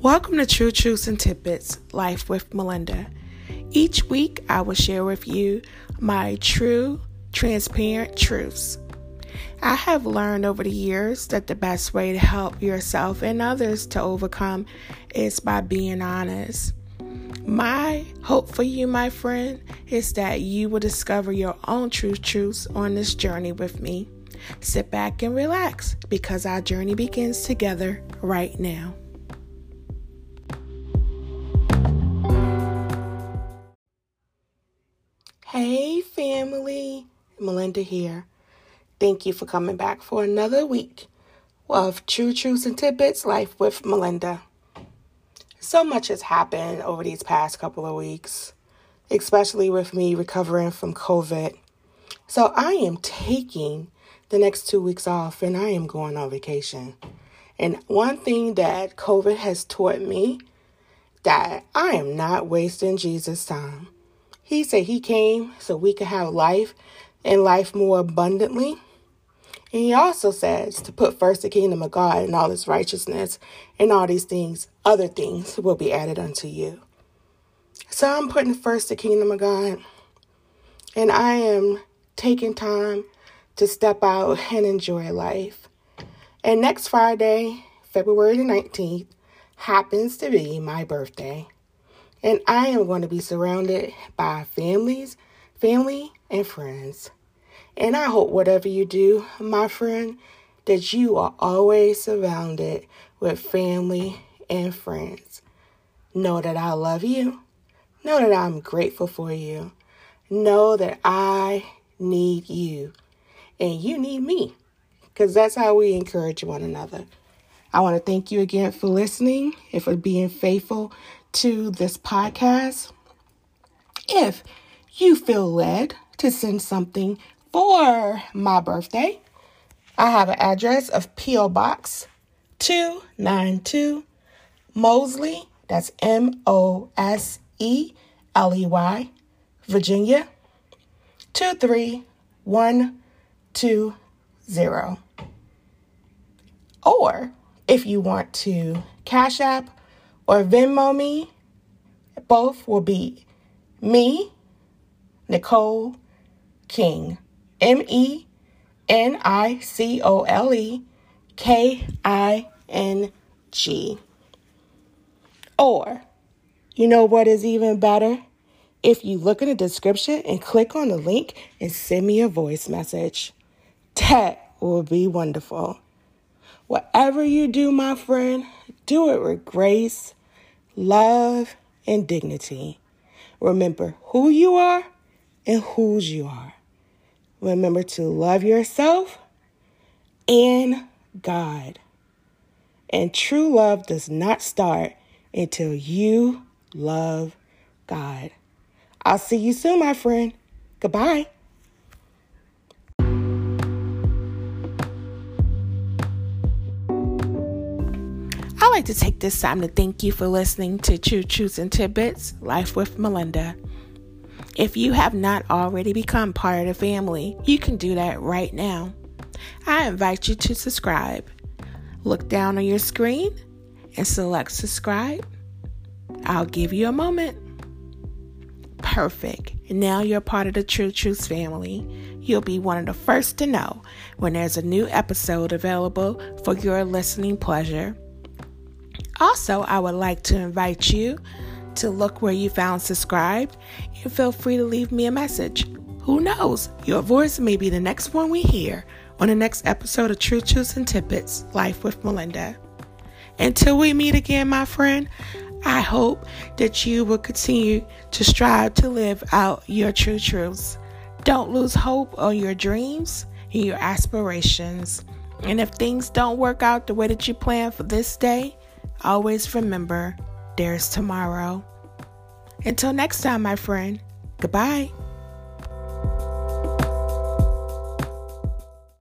Welcome to True Truths and Tidbits Life with Melinda. Each week, I will share with you my true, transparent truths. I have learned over the years that the best way to help yourself and others to overcome is by being honest. My hope for you, my friend, is that you will discover your own true truths on this journey with me. Sit back and relax because our journey begins together right now. Melinda here. Thank you for coming back for another week of True Truths and Tidbits Life with Melinda. So much has happened over these past couple of weeks, especially with me recovering from COVID. So I am taking the next two weeks off and I am going on vacation. And one thing that COVID has taught me that I am not wasting Jesus' time. He said he came so we could have life and life more abundantly. And he also says to put first the kingdom of God and all his righteousness and all these things, other things will be added unto you. So I'm putting first the kingdom of God. And I am taking time to step out and enjoy life. And next Friday, February the 19th, happens to be my birthday. And I am going to be surrounded by families, family, and friends. And I hope whatever you do, my friend, that you are always surrounded with family and friends. Know that I love you. Know that I'm grateful for you. Know that I need you and you need me because that's how we encourage one another. I want to thank you again for listening and for being faithful to this podcast. If you feel led to send something for my birthday, I have an address of P.O. Box 292 Moseley, that's M O S E L E Y, Virginia 231 two zero. Or if you want to Cash App or Venmo me, both will be me, Nicole King, M E N I C O L E K I N G. Or, you know what is even better? If you look in the description and click on the link and send me a voice message. That will be wonderful. Whatever you do, my friend, do it with grace, love, and dignity. Remember who you are and whose you are. Remember to love yourself and God. And true love does not start until you love God. I'll see you soon, my friend. Goodbye. I'd like to take this time to thank you for listening to True Truths and Tidbits Life with Melinda. If you have not already become part of the family, you can do that right now. I invite you to subscribe. Look down on your screen and select subscribe. I'll give you a moment. Perfect. Now you're part of the True Truths family. You'll be one of the first to know when there's a new episode available for your listening pleasure. Also, I would like to invite you to look where you found subscribed and feel free to leave me a message. Who knows? Your voice may be the next one we hear on the next episode of True Truths and Tidbits Life with Melinda. Until we meet again, my friend, I hope that you will continue to strive to live out your true truths. Don't lose hope on your dreams and your aspirations. And if things don't work out the way that you plan for this day, Always remember there's tomorrow. Until next time, my friend, goodbye.